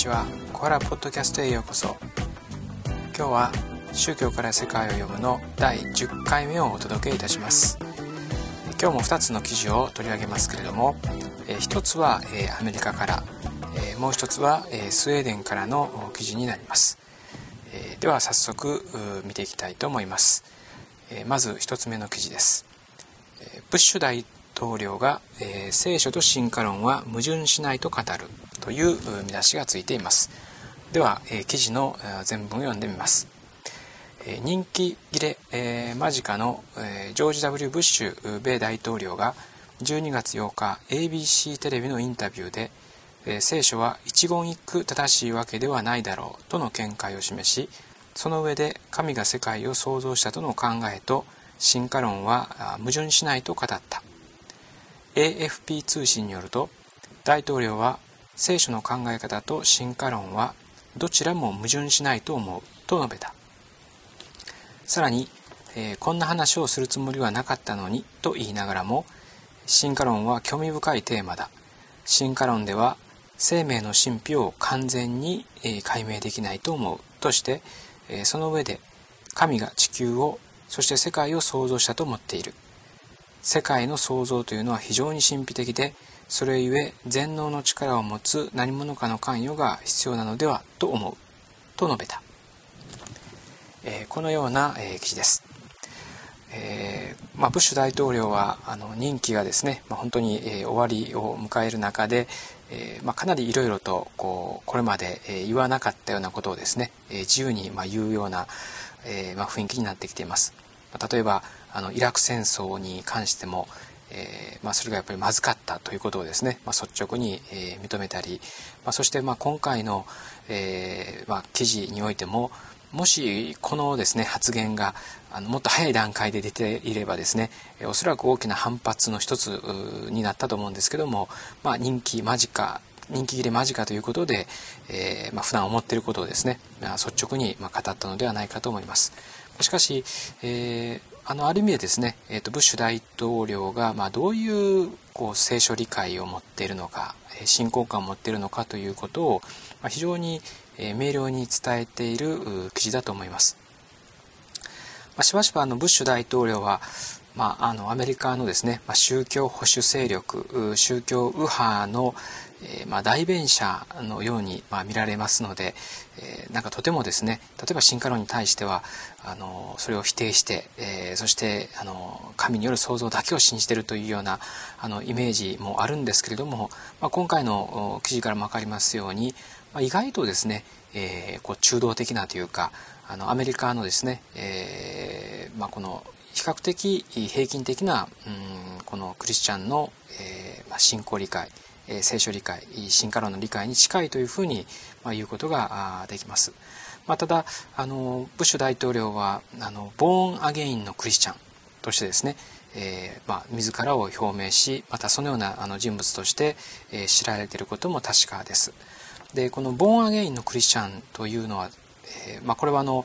ちは。小原ポッドキャストへようこそ。今日は宗教から世界を読むの第10回目をお届けいたします。今日も2つの記事を取り上げますけれども1つはアメリカからもう1つはスウェーデンからの記事になります。では早速見ていきたいと思います。まず1つ目の記事です。ブッシュ大統領が、え聖書と進化論は矛盾しないと語るという見出しがついています。では、え記事の全文を読んでみます、え人気切れ、え間近の、えジョージ・ W・ ブッシュ米大統領が12月8日 ABC テレビのインタビューで、え聖書は一言一句正しいわけではないだろうとの見解を示しその上で神が世界を創造したとの考えと進化論は矛盾しないと語った。AFP 通信によると大統領は聖書の考え方と進化論はどちらも矛盾しないと思うと述べた。さらに、えー、こんな話をするつもりはなかったのにと言いながらも進化論は興味深いテーマだ。進化論では生命の神秘を完全に、えー、解明できないと思うとして、えー、その上で神が地球をそして世界を創造したと思っている。世界の創造というのは非常に神秘的でそれゆえ全能の力を持つ何者かの関与が必要なのではと思う。と述べた、えー、このような、えー、記事です、えー、まあ、ブッシュ大統領はあの任期がですね、まあ、本当に、え終わりを迎える中で、えまあ、かなりいろいろとこうこれまで、え言わなかったようなことをですね、え自由にま言うような、えま雰囲気になってきています、ま例えばあのイラク戦争に関しても、えー、まあ、それがやっぱりまずかったということをですね、まあ、率直に、えー、認めたり、まあ、そしてまあ今回の、えまあ記事においてももしこのですね発言があのもっと早い段階で出ていればですねおそらく大きな反発の一つになったと思うんですけども、まあ、人気間近人気切れ間近ということで、えーまあ、普段思っていることをですね、まあ、率直に語ったのではないかと思います。しかし、えー、あのある意味でですね、えーと、ブッシュ大統領が、まあ、どういうこう聖書理解を持っているのか信仰感を持っているのかということを、まあ、非常に、えー、明瞭に伝えている記事だと思います。まあ、しばしばあのブッシュ大統領は、まあ、あのアメリカのですね、まあ、宗教保守勢力宗教右派の、えー、まあ、代弁者のように、まあ、見られますので、えー、なんかとてもですね例えば進化論に対してはあのそれを否定して、えー、そしてあの神による創造だけを信じてるというようなあのイメージもあるんですけれども、まあ、今回の記事からも分かりますように、まあ、意外とですね、えこう中道的なというかあのアメリカのですね、えまあ、この比較的平均的な、うん、このクリスチャンの、えまあ、信仰理解え聖書理解進化論の理解に近いというふうに、まあ、言うことができます。まあ、ただあのブッシュ大統領はあのボーン・アゲインのクリスチャンとしてですね、えー、まあ、自らを表明しまたそのようなあの人物として、えー、知られていることも確かです。でこのボーン・アゲインのクリスチャンというのは、えー、まあ、これはあの、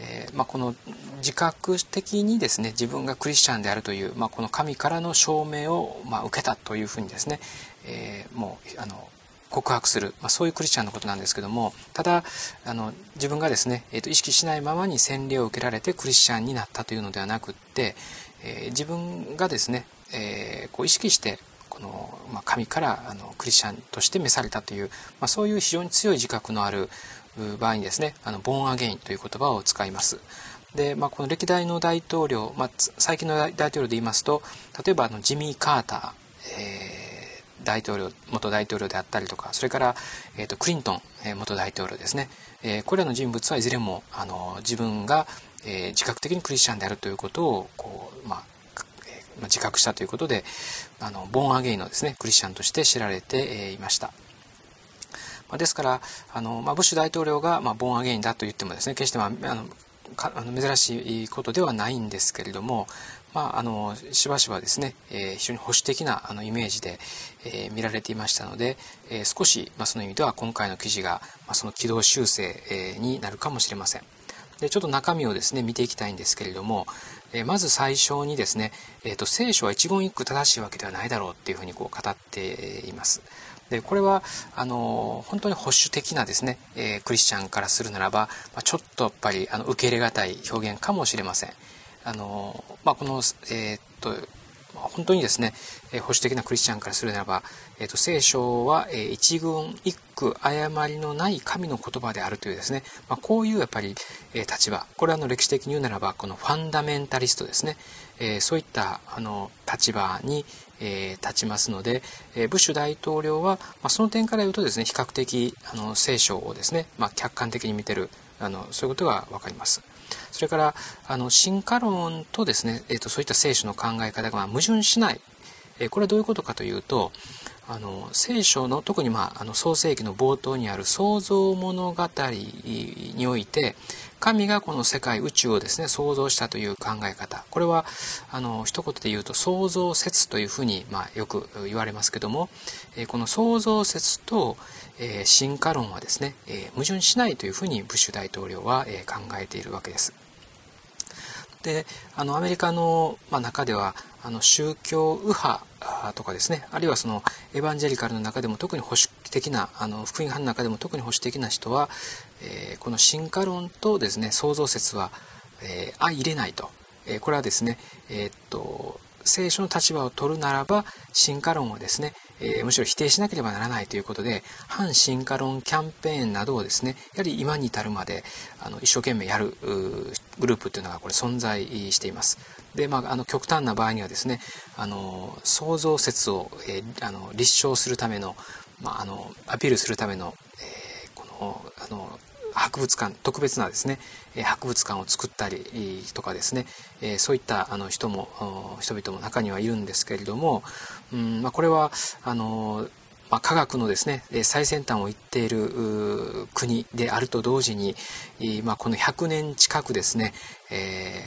えまあ、この自覚的にですね自分がクリスチャンであるという、まあ、この神からの証明を、まあ、受けたというふうにですね、えー、もうあの告白する、まあ、そういうクリスチャンのことなんですけどもただあの自分がですね、えー、と意識しないままに洗礼を受けられてクリスチャンになったというのではなくって、えー、自分がですね、えー、こう意識してこの、まあ、神からあのクリスチャンとして召されたという、まあ、そういう非常に強い自覚のある場合にですねあのボーンアゲインという言葉を使います。で、まあ、この歴代の大統領、まあ、最近の大統領で言いますと例えばあのジミー・カーター、えー大統領元大統領であったりとかそれから、えーと、クリントン、えー、元大統領ですね、えー、これらの人物はいずれもあの自分が、えー、自覚的にクリスチャンであるということをこう、まあえー、自覚したということであのボーンアゲインのですねクリスチャンとして知られて、えー、いました。まあ、ですからあの、まあ、ブッシュ大統領が、まあ、ボーンアゲインだと言ってもですね決して、まあ、あのあの珍しいことではないんですけれども、まあ、あのしばしばですね、えー、非常に保守的なあのイメージで、えー、見られていましたので、えー、少し、まあ、その意味では今回の記事が、まあ、その軌道修正、えー、になるかもしれません。でちょっと中身をですね見ていきたいんですけれども、えー、まず最初にですね、えーと、聖書は一言一句正しいわけではないだろうっていうふうにこう語っています。でこれはあの本当に保守的なですね、えー、クリスチャンからするならば、まあ、ちょっとやっぱりあの受け入れがたい表現かもしれません。あのまあ、この、えー、っと本当にですね、え保守的なクリスチャンからするならば、えーと、聖書は、えー、一軍一句誤りのない神の言葉であるというですね、まあ、こういうやっぱり、えー、立場これはあの歴史的に言うならばこのファンダメンタリストですね、えー、そういったあの立場に、え立ちますので、えブッシュ大統領は、まあ、その点から言うとですね比較的あの聖書をですね、まあ、客観的に見てるあのそういうことが分かります。それからあの進化論とですね、えーと、そういった聖書の考え方が矛盾しない、えー、これはどういうことかというとあの聖書の特に、まあ、あの創世紀の冒頭にある創造物語において神がこの世界宇宙をですね創造したという考え方これはあの一言で言うと創造説というふうに、まあ、よく言われますけども、えこの創造説と、え進化論はですね、え矛盾しないというふうにブッシュ大統領は、え考えているわけです。であのアメリカの、まあ、中ではあの宗教右派とかですね。あるいはそのエヴァンジェリカルの中でも特に保守的なあの福音派の中でも特に保守的な人は、えー、この進化論とですね創造説は、えー、相入れないと、えー、これはですねえー、っと聖書の立場を取るならば進化論はですね、えー、むしろ否定しなければならないということで反進化論キャンペーンなどをですねやはり今に至るまであの一生懸命やるグループというのがこれ存在しています。でまあ、あの極端な場合にはですねあの創造説を、えー、あの立証するための,、まあ、あのアピールするための、えー、このあの博物館特別なですね博物館を作ったりとかですねそういったあの人も人々も中にはいるんですけれども、うんまあ、これはあのまあ、科学のですね最先端を行っている国であると同時に、まあ、この100年近くですね、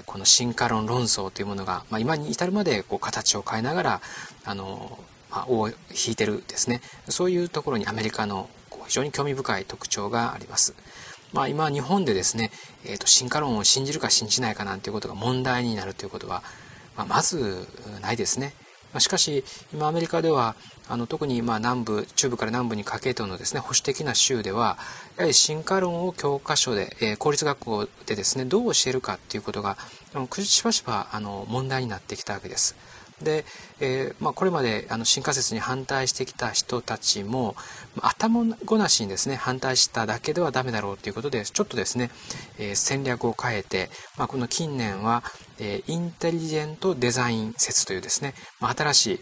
この進化論論争というものが、まあ、今に至るまでこう形を変えながらあの、まあ、尾を引いてるですねそういうところにアメリカの非常に興味深い特徴があります。まあ、今日本でですね、えー、と進化論を信じるか信じないかなんていうことが問題になるということは、まあ、まずないですね。ましかし今アメリカではあの特にまあ南部中部から南部にかけてのですね保守的な州ではやはり進化論を教科書で、えー、公立学校でですねどう教えるかっていうことがしばしばあの問題になってきたわけです。で、えー、まあ、これまであの新仮説に反対してきた人たちも頭ごなしにですね反対しただけではダメだろうということでちょっとですね、えー、戦略を変えて、まあ、この近年は、えー、インテリジェントデザイン説というですね、まあ、新しい、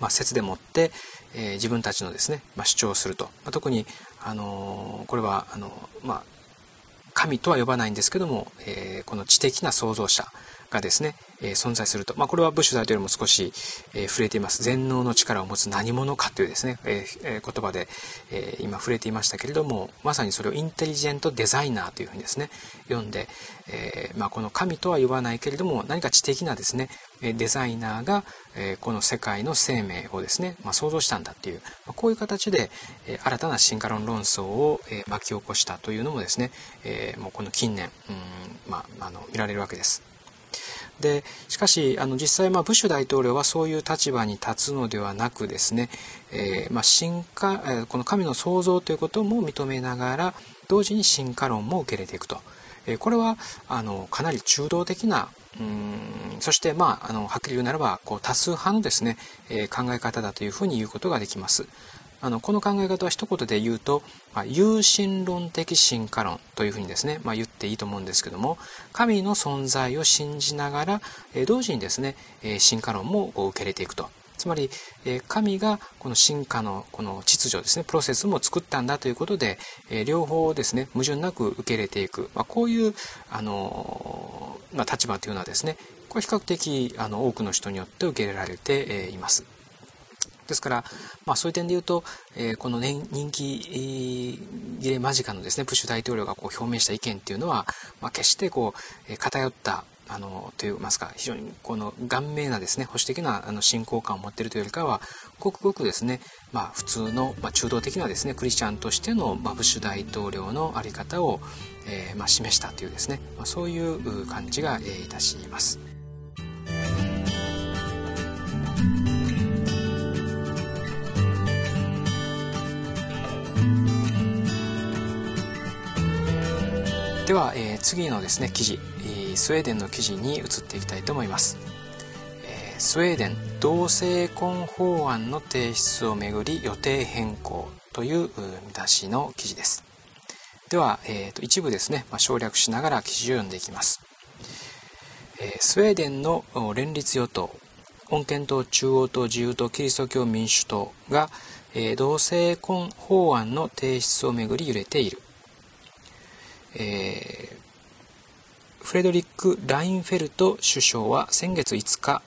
ま説でもって、え自分たちのですね、ま主張をすると、ま特に、あのこれはあの、ま神とは呼ばないんですけども、えこの知的な創造者がですね、え存在すると。まあ、これはブッシュ大統領も少し、え触れています。全能の力を持つ何者かというですね、え言葉で、え今触れていましたけれども、まさにそれをインテリジェントデザイナーというふうにですね、読んで、えまあ、この神とは呼ばないけれども、何か知的なですね、デザイナーが、えこの世界の生命をですね、まあ、想像したんだっていう、まこういう形で、え新たな進化論論争を、え巻き起こしたというのもですね、えもうこの近年、うんまあ、あの見られるわけです。でしかしあの実際、まあ、ブッシュ大統領はそういう立場に立つのではなくですね、えー、まあ、進化、えー、この神の創造ということも認めながら同時に進化論も受け入れていくと、えー、これはあのかなり中道的なうんそして、まあ、あのはっきり言うならばこう多数派のですね、え考え方だというふうに言うことができます。あのこの考え方は一言で言うと、まあ、有神論的進化論というふうにですね、まあ、っていいと思うんですけども神の存在を信じながら、え同時にですね、え進化論も受け入れていくとつまり、え神がこの進化のこの秩序ですねプロセスも作ったんだということで、え両方ですね矛盾なく受け入れていく、まあ、こういうあの、まあ、立場というのはですねこれ比較的あの多くの人によって受け入れられています。ですから、まあ、そういう点で言うと、えー、この、ね、人気切れ間近のですね、プッシュ大統領がこう表明した意見っていうのは、まあ、決してこう、偏った、あの、といいますか、非常にこの顔面なですね、保守的なあの信仰感を持っているというよりかは、ごくごくですね、まあ、普通の、まあ、中道的なですね、クリスチャンとしての、まあ、ブッシュ大統領のあり方を、えーまあ、示したというですね、まあ、そういう感じが、えー、いたします。では、えー、次のですね記事スウェーデンの記事に移っていきたいと思います、えー、スウェーデン同性婚法案の提出をめぐり予定変更という見出しの記事です。では、えーと、一部ですね、まあ、省略しながら記事を読んでいきます、えー、スウェーデンの連立与党穏健党中央党自由党キリスト教民主党が、えー、同性婚法案の提出をめぐり揺れている、えー、フレドリック・ラインフェルト首相は先月5日、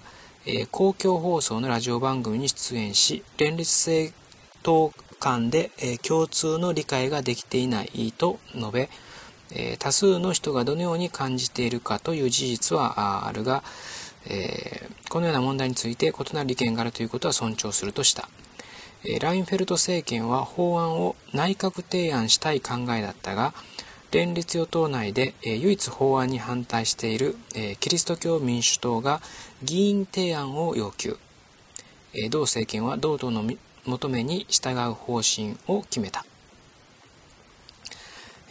えー、公共放送のラジオ番組に出演し連立政党間で、えー、共通の理解ができていないと述べ、えー、多数の人がどのように感じているかという事実はあるが、えー、このような問題について異なる意見があるということは尊重するとした。ラインフェルト政権は法案を内閣提案したい考えだったが、連立与党内で、え唯一法案に反対している、えキリスト教民主党が議員提案を要求。え同政権は同党の求めに従う方針を決めた。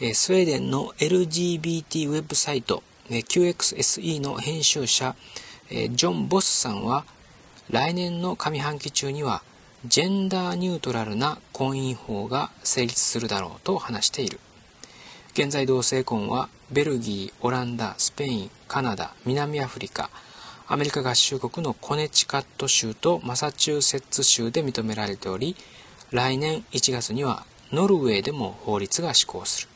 えスウェーデンの LGBT ウェブサイトえ QXSE の編集者えジョン・ボスさんは来年の上半期中にはジェンダーニュートラルな婚姻法が成立するだろうと話している現在同性婚はベルギーオランダスペインカナダ南アフリカアメリカ合衆国のコネチカット州とマサチューセッツ州で認められており来年1月にはノルウェーでも法律が施行する、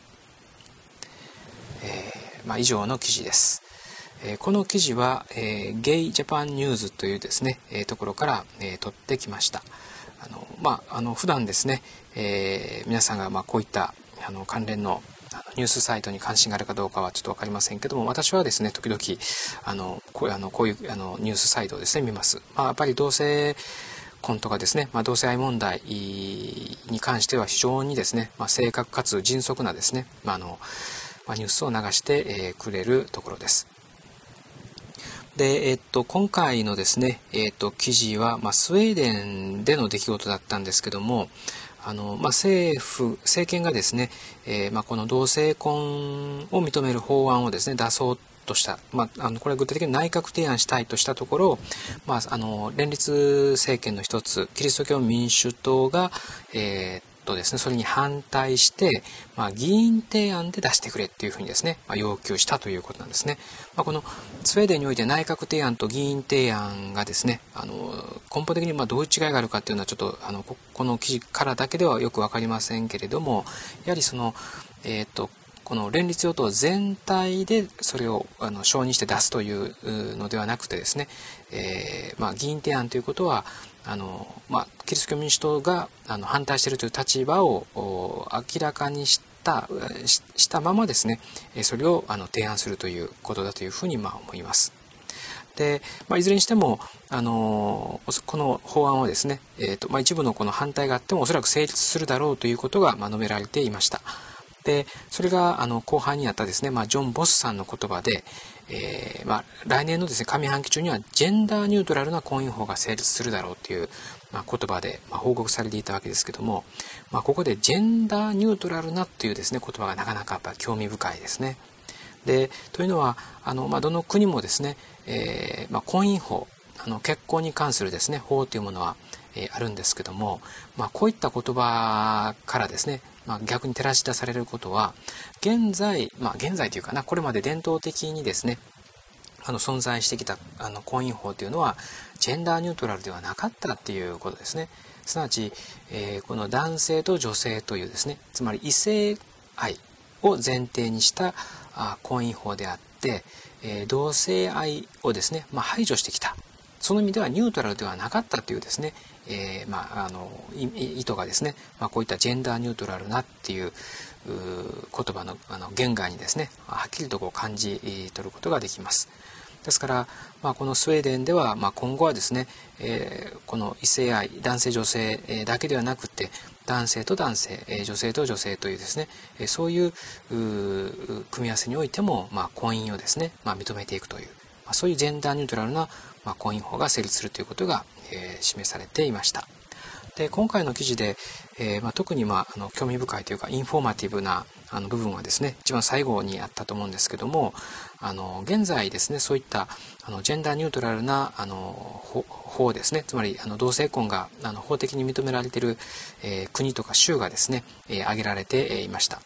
えー、まあ、以上の記事ですえこの記事は、えー、ゲイジャパンニューズというですね、えー、ところから、えー、取ってきました。あの、まあ、あの、普段ですね、えー、皆さんが、まあ、こういったあの関連のニュースサイトに関心があるかどうかはちょっと分かりませんけども私はですね時々あのこうあのこういうあのニュースサイトをですね見ます、まあ、やっぱり同性婚とかですね、まあ、同性愛問題に関しては非常にですね、まあ、正確かつ迅速なですね、まあのまあ、ニュースを流して、えー、くれるところです。で、えっと、今回のですね、えっと、記事は、まあ、スウェーデンでの出来事だったんですけども、あの、まあ、政府、政権がですね、えー、まあ、この同性婚を認める法案をですね、出そうとした、まあ、あのこれは具体的に内閣提案したいとしたところ、まあ、あの連立政権の一つキリスト教民主党が、えー、とですね、それに反対して、まあ、議員提案で出してくれっていうふうにですね、まあ、要求したということなんですね。まあ、このスウェーデンにおいて内閣提案と議員提案がですね、あの根本的にまどういう違いがあるかっていうのはちょっとあのこの記事からだけではよく分かりませんけれども、やはりその、えっ、ー、と、この連立与党全体でそれをあの承認して出すというのではなくてですね、えー、まあ、議員提案ということはあの、まあ、キリスト教民主党があの反対しているという立場を明らかにしたしたままですねそれをあの提案するということだというふうにまあ思います。で、まあ、いずれにしてもあのこの法案はですね、えーとまあ、一部のこの反対があってもおそらく成立するだろうということが、まあ、述べられていました。でそれがあの後半にあったですね、まあ、ジョン・ボスさんの言葉で、えー、まあ、来年のですね上半期中にはジェンダーニュートラルな婚姻法が成立するだろうという、まあ、言葉で、ま報告されていたわけですけども、ま、ここでジェンダーニュートラルなというですね言葉がなかなかやっぱ興味深いですね。でというのはあの、まあ、どの国もですね、えー、ま婚姻法あの結婚に関するですね法というものは、えー、あるんですけども、まあ、こういった言葉からですねまあ、逆に照らし出されることは現在、まあ、現在というかなこれまで伝統的にですねあの存在してきたあの婚姻法というのはジェンダーニュートラルではなかったっていうことですね。すなわち、えー、この男性と女性というですねつまり異性愛を前提にしたあ婚姻法であって、えー、同性愛をですね、まあ、排除してきた。その意味ではニュートラルではなかったというですね、えー、まあ、あの意図がですね、まあ、こういったジェンダーニュートラルなっていう言葉のあの言外にですねはっきりとこう感じ取ることができます。ですから、まあ、このスウェーデンでは、まあ、今後はですね、えー、この異性愛男性女性だけではなくて男性と男性女性と女性というですねそういう組み合わせにおいても、まあ、婚姻をですね、まあ、認めていくという、まあ、そういうジェンダーニュートラルな、まあ、婚姻法が成立するということが、えー、示されていました。で今回の記事で、えー、まあ、特に、まあ、あの興味深いというかインフォーマティブなあの部分はですね一番最後にあったと思うんですけどもあの現在ですねそういったあのジェンダーニュートラルなあの法ですねつまりあの同性婚があの法的に認められている、えー、国とか州がですね、えー、挙げられていました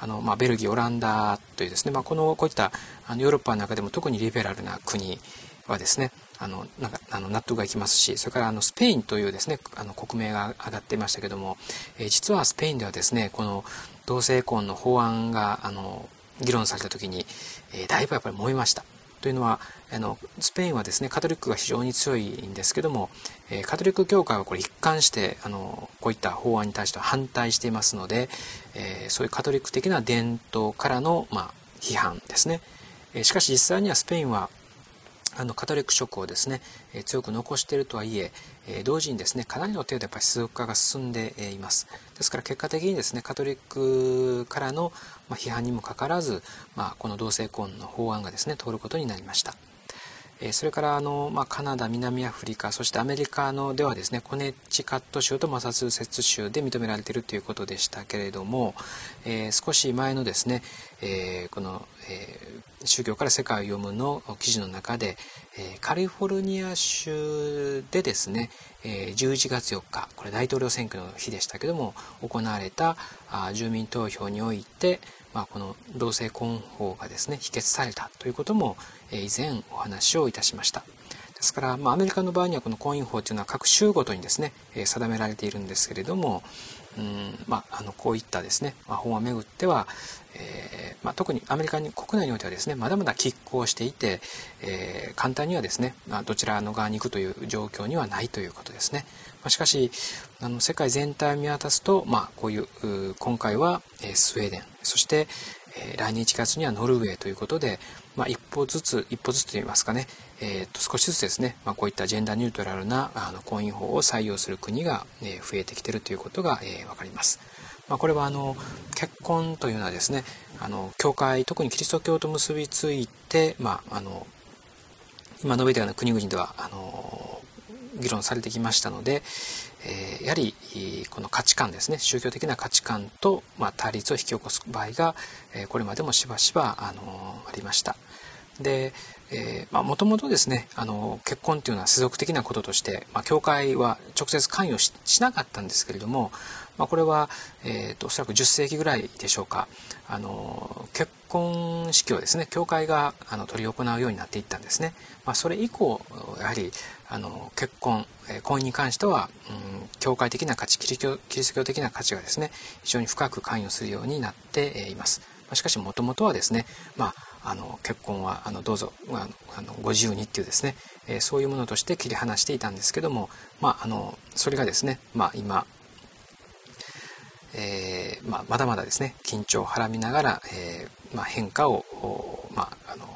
あの、まあ、ベルギーオランダというですね、まあ、このこういったあのヨーロッパの中でも特にリベラルな国はですねあのなんかあの納得がいきますしそれからあのスペインというですねあの国名が上がっていましたけども、えー、実はスペインではですねこの同性婚の法案があの議論された時に、えー、だいぶやっぱり燃えました。というのはあのスペインはですねカトリックが非常に強いんですけども、えー、カトリック教会はこれ一貫してあのこういった法案に対しては反対していますので、えー、そういうカトリック的な伝統からの、まあ、批判ですね、えー、しかし実際にはスペインはあのカトリック色をですね、え強く残しているとはいええ同時にですねかなりの程度やっぱり世俗化が進んでえいます。ですから結果的にですねカトリックからのま批判にもかかわらず、まあ、この同性婚の法案がですね通ることになりました。それからあの、まあ、カナダ南アフリカそしてアメリカのではですねコネチカット州とマサチューセッツ州で認められているということでしたけれども、えー、少し前のですね、えー、この、えー、宗教から世界を読むの記事の中で、えカリフォルニア州でですね、え11月4日これ大統領選挙の日でしたけども行われたあ住民投票において、まあ、この同性婚法がですね否決されたということも、え以前お話をいたしました。ですから、まあ、アメリカの場合にはこの婚姻法というのは各州ごとにですね、え定められているんですけれども、うんまあ、あのこういったですね、まあ、法案をめぐっては、えーまあ、特にアメリカに国内においてはですねまだまだ拮抗していて、えー、簡単にはですね、まあ、どちらの側に行くという状況にはないということですね。まあ、しかしあの世界全体を見渡すと、まあ、こういう今回は、えー、スウェーデンそして、えー、来年1月にはノルウェーということで、まあ、一歩ずつ一歩ずつといいますかね、えー、と少しずつですね、まあ、こういったジェンダーニュートラルなあの婚姻法を採用する国が、え増えてきているということが、えー、分かります。まあ、これはあの結婚というのはですねあの教会特にキリスト教と結びついて、まあ、あの今述べたような国々ではあの議論されてきましたので、え、やはりこの価値観ですね宗教的な価値観と、ま、対立を引き起こす場合が、え、これまでもしばしばあのありました。で、まあ、もともとですね、あの、結婚っていうのは世俗的なこととして、まあ、教会は直接関与しなかったんですけれども、まあ、これは、えーと、おそらく10世紀ぐらいでしょうかあの結婚式をですね教会があの執り行うようになっていったんですね、まあ、それ以降やはりあの結婚、え、婚姻に関しては、うん、教会的な価値キリキリスト教的な価値がですね非常に深く関与するようになっています、ま、しかしもともとはですね、まあ、あの結婚はあのどうぞあのあのご自由にっていうですね、え、そういうものとして切り離していたんですけども、まあ、あのそれがですね、まあ、今えー、まあ、まだまだですね緊張をはらみながら、えー、まあ、変化を、まあ、あの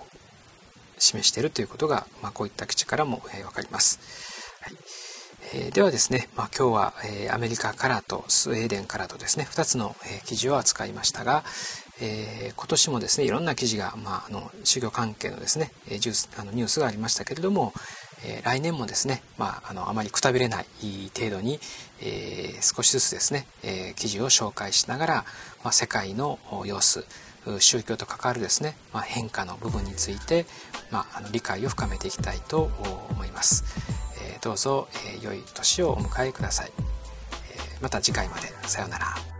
示しているということが、まこういった基地からも、えー、分かります。はいえではですね、まあ、今日は、えアメリカからとスウェーデンからとですね2つの、え記事を扱いましたが、えー、今年もですねいろんな記事が、まあ、あの修行関係のですねジュースあのニュースがありましたけれども、え、来年もですね、まあ、あのあまりくたびれない程度に、えー、少しずつですね、え記事を紹介しながら、まあ、世界の様子宗教と関わるですね、まあ、変化の部分について、まあ、あの理解を深めていきたいと思います。えどうぞ、え良い年をお迎えください。えまた次回まで。さようなら。